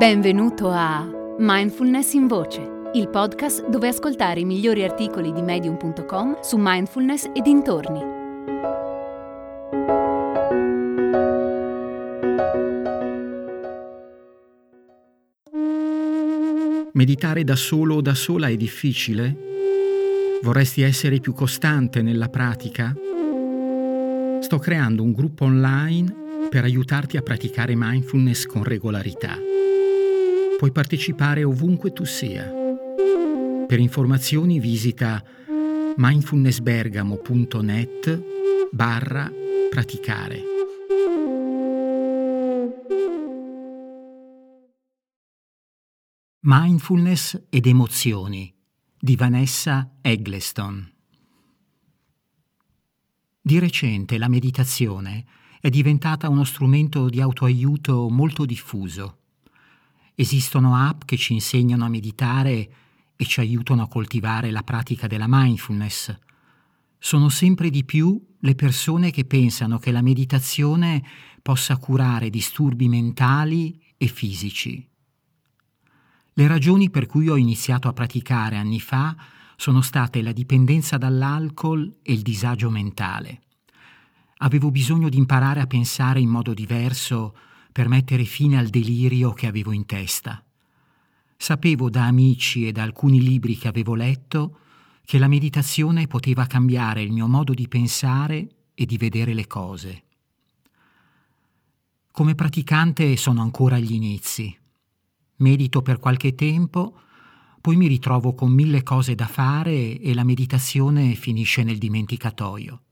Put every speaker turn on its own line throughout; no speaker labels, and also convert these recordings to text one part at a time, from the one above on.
Benvenuto a Mindfulness in Voce, il podcast dove ascoltare i migliori articoli di medium.com su mindfulness e dintorni.
Meditare da solo o da sola è difficile? Vorresti essere più costante nella pratica? Sto creando un gruppo online per aiutarti a praticare mindfulness con regolarità puoi partecipare ovunque tu sia. Per informazioni visita mindfulnessbergamo.net barra praticare. Mindfulness ed emozioni di Vanessa Eggleston. Di recente la meditazione è diventata uno strumento di autoaiuto molto diffuso. Esistono app che ci insegnano a meditare e ci aiutano a coltivare la pratica della mindfulness. Sono sempre di più le persone che pensano che la meditazione possa curare disturbi mentali e fisici. Le ragioni per cui ho iniziato a praticare anni fa sono state la dipendenza dall'alcol e il disagio mentale. Avevo bisogno di imparare a pensare in modo diverso per mettere fine al delirio che avevo in testa. Sapevo da amici e da alcuni libri che avevo letto che la meditazione poteva cambiare il mio modo di pensare e di vedere le cose. Come praticante sono ancora agli inizi. Medito per qualche tempo, poi mi ritrovo con mille cose da fare e la meditazione finisce nel dimenticatoio.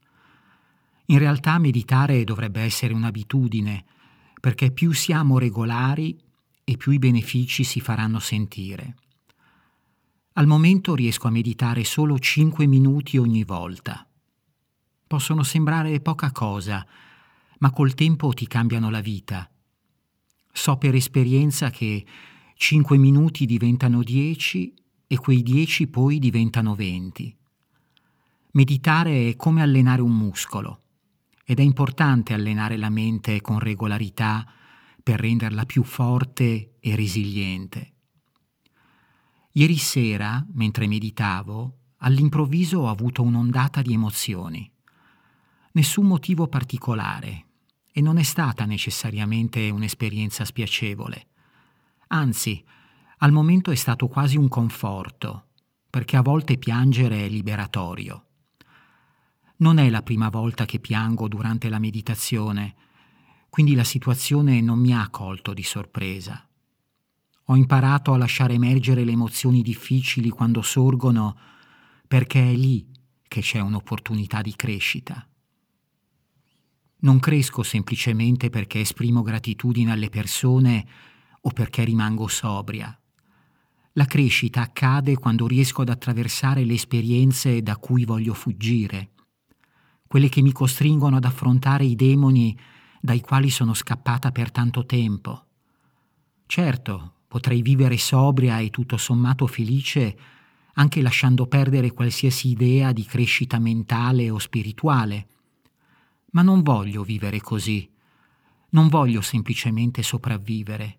In realtà meditare dovrebbe essere un'abitudine, perché più siamo regolari e più i benefici si faranno sentire. Al momento riesco a meditare solo 5 minuti ogni volta. Possono sembrare poca cosa, ma col tempo ti cambiano la vita. So per esperienza che 5 minuti diventano 10 e quei 10 poi diventano 20. Meditare è come allenare un muscolo ed è importante allenare la mente con regolarità per renderla più forte e resiliente. Ieri sera, mentre meditavo, all'improvviso ho avuto un'ondata di emozioni. Nessun motivo particolare e non è stata necessariamente un'esperienza spiacevole. Anzi, al momento è stato quasi un conforto, perché a volte piangere è liberatorio. Non è la prima volta che piango durante la meditazione, quindi la situazione non mi ha colto di sorpresa. Ho imparato a lasciare emergere le emozioni difficili quando sorgono perché è lì che c'è un'opportunità di crescita. Non cresco semplicemente perché esprimo gratitudine alle persone o perché rimango sobria. La crescita accade quando riesco ad attraversare le esperienze da cui voglio fuggire quelle che mi costringono ad affrontare i demoni dai quali sono scappata per tanto tempo. Certo, potrei vivere sobria e tutto sommato felice anche lasciando perdere qualsiasi idea di crescita mentale o spirituale. Ma non voglio vivere così. Non voglio semplicemente sopravvivere.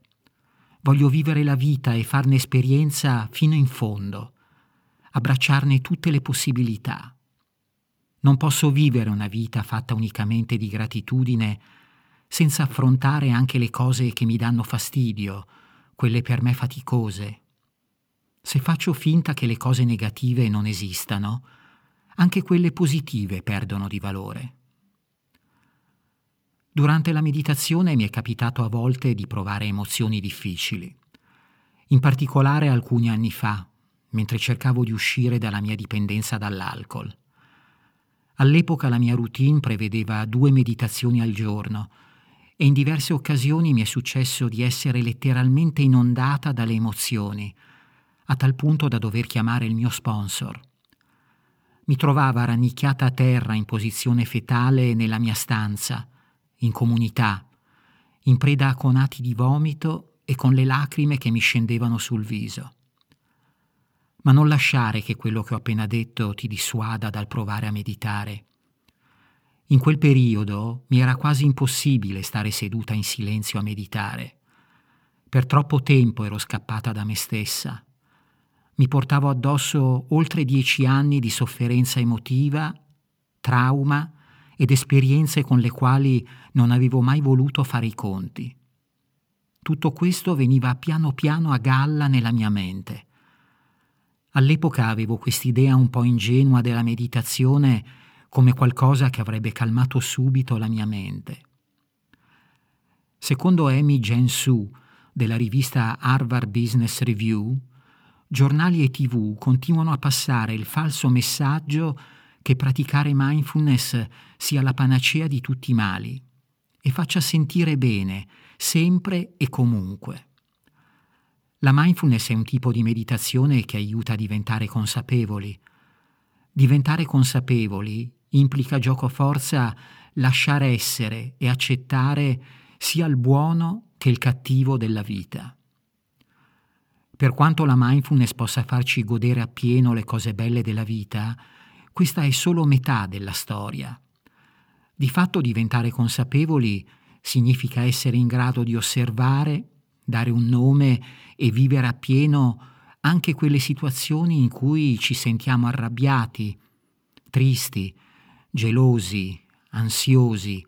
Voglio vivere la vita e farne esperienza fino in fondo, abbracciarne tutte le possibilità. Non posso vivere una vita fatta unicamente di gratitudine senza affrontare anche le cose che mi danno fastidio, quelle per me faticose. Se faccio finta che le cose negative non esistano, anche quelle positive perdono di valore. Durante la meditazione mi è capitato a volte di provare emozioni difficili, in particolare alcuni anni fa, mentre cercavo di uscire dalla mia dipendenza dall'alcol. All'epoca la mia routine prevedeva due meditazioni al giorno e in diverse occasioni mi è successo di essere letteralmente inondata dalle emozioni, a tal punto da dover chiamare il mio sponsor. Mi trovava rannicchiata a terra in posizione fetale nella mia stanza, in comunità, in preda a conati di vomito e con le lacrime che mi scendevano sul viso ma non lasciare che quello che ho appena detto ti dissuada dal provare a meditare. In quel periodo mi era quasi impossibile stare seduta in silenzio a meditare. Per troppo tempo ero scappata da me stessa. Mi portavo addosso oltre dieci anni di sofferenza emotiva, trauma ed esperienze con le quali non avevo mai voluto fare i conti. Tutto questo veniva piano piano a galla nella mia mente. All'epoca avevo quest'idea un po' ingenua della meditazione come qualcosa che avrebbe calmato subito la mia mente. Secondo Amy Jensu della rivista Harvard Business Review, giornali e tv continuano a passare il falso messaggio che praticare mindfulness sia la panacea di tutti i mali e faccia sentire bene sempre e comunque. La mindfulness è un tipo di meditazione che aiuta a diventare consapevoli. Diventare consapevoli implica gioco forza lasciare essere e accettare sia il buono che il cattivo della vita. Per quanto la mindfulness possa farci godere appieno le cose belle della vita, questa è solo metà della storia. Di fatto diventare consapevoli significa essere in grado di osservare, dare un nome e vivere appieno anche quelle situazioni in cui ci sentiamo arrabbiati, tristi, gelosi, ansiosi,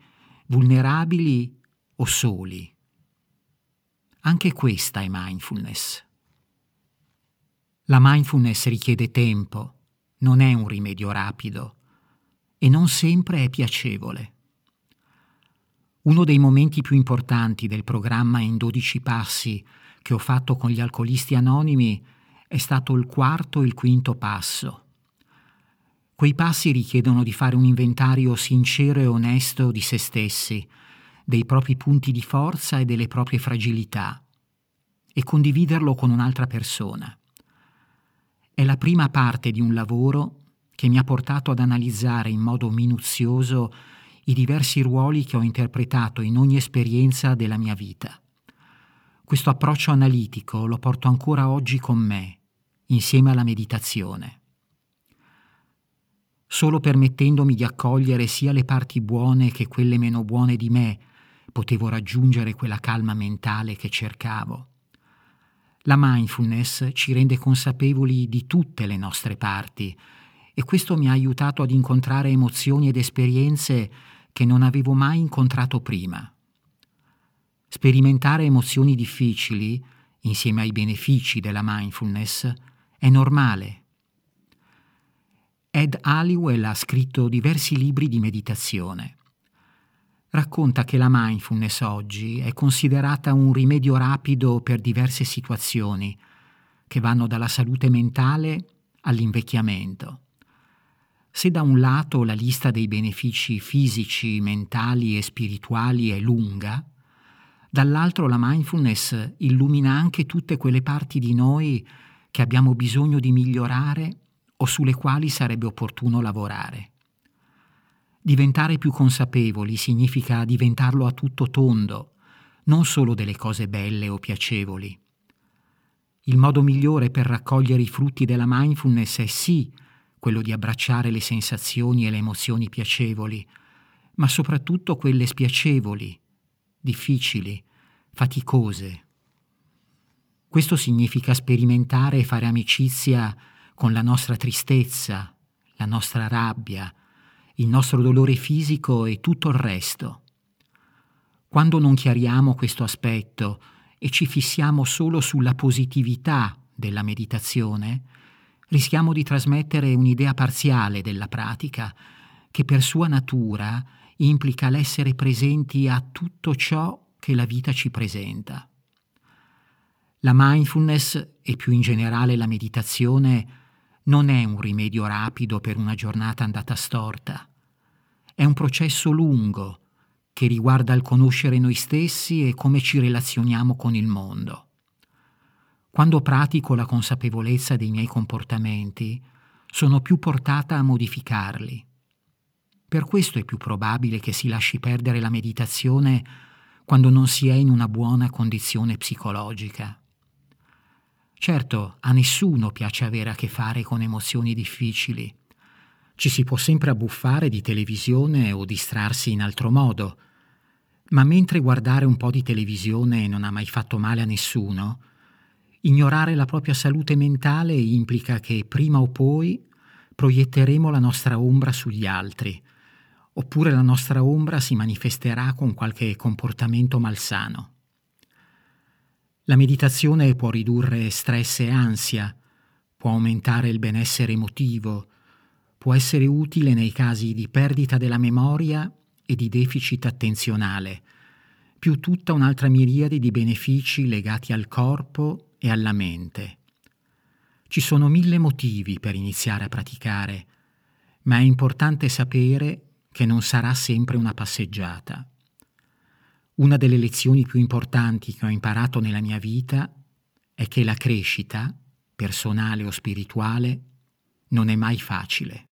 vulnerabili o soli. Anche questa è mindfulness. La mindfulness richiede tempo, non è un rimedio rapido e non sempre è piacevole. Uno dei momenti più importanti del programma in 12 passi che ho fatto con gli alcolisti anonimi è stato il quarto e il quinto passo. Quei passi richiedono di fare un inventario sincero e onesto di se stessi, dei propri punti di forza e delle proprie fragilità, e condividerlo con un'altra persona. È la prima parte di un lavoro che mi ha portato ad analizzare in modo minuzioso i diversi ruoli che ho interpretato in ogni esperienza della mia vita. Questo approccio analitico lo porto ancora oggi con me, insieme alla meditazione. Solo permettendomi di accogliere sia le parti buone che quelle meno buone di me, potevo raggiungere quella calma mentale che cercavo. La mindfulness ci rende consapevoli di tutte le nostre parti e questo mi ha aiutato ad incontrare emozioni ed esperienze che non avevo mai incontrato prima. Sperimentare emozioni difficili, insieme ai benefici della mindfulness, è normale. Ed Halliwell ha scritto diversi libri di meditazione. Racconta che la mindfulness oggi è considerata un rimedio rapido per diverse situazioni, che vanno dalla salute mentale all'invecchiamento. Se da un lato la lista dei benefici fisici, mentali e spirituali è lunga, dall'altro la mindfulness illumina anche tutte quelle parti di noi che abbiamo bisogno di migliorare o sulle quali sarebbe opportuno lavorare. Diventare più consapevoli significa diventarlo a tutto tondo, non solo delle cose belle o piacevoli. Il modo migliore per raccogliere i frutti della mindfulness è sì quello di abbracciare le sensazioni e le emozioni piacevoli, ma soprattutto quelle spiacevoli, difficili, faticose. Questo significa sperimentare e fare amicizia con la nostra tristezza, la nostra rabbia, il nostro dolore fisico e tutto il resto. Quando non chiariamo questo aspetto e ci fissiamo solo sulla positività della meditazione, rischiamo di trasmettere un'idea parziale della pratica, che per sua natura implica l'essere presenti a tutto ciò che la vita ci presenta. La mindfulness e più in generale la meditazione non è un rimedio rapido per una giornata andata storta. È un processo lungo che riguarda il conoscere noi stessi e come ci relazioniamo con il mondo. Quando pratico la consapevolezza dei miei comportamenti, sono più portata a modificarli. Per questo è più probabile che si lasci perdere la meditazione quando non si è in una buona condizione psicologica. Certo, a nessuno piace avere a che fare con emozioni difficili. Ci si può sempre abbuffare di televisione o distrarsi in altro modo, Ma mentre guardare un po' di televisione non ha mai fatto male a nessuno, ignorare la propria salute mentale implica che prima o poi proietteremo la nostra ombra sugli altri, oppure la nostra ombra si manifesterà con qualche comportamento malsano. La meditazione può ridurre stress e ansia, può aumentare il benessere emotivo, può essere utile nei casi di perdita della memoria e di deficit attenzionale, più tutta un'altra miriade di benefici legati al corpo e alla mente. Ci sono mille motivi per iniziare a praticare, ma è importante sapere che non sarà sempre una passeggiata. Una delle lezioni più importanti che ho imparato nella mia vita è che la crescita, personale o spirituale, non è mai facile.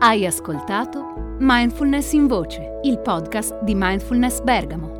Hai ascoltato Mindfulness in Voce, il podcast di Mindfulness Bergamo,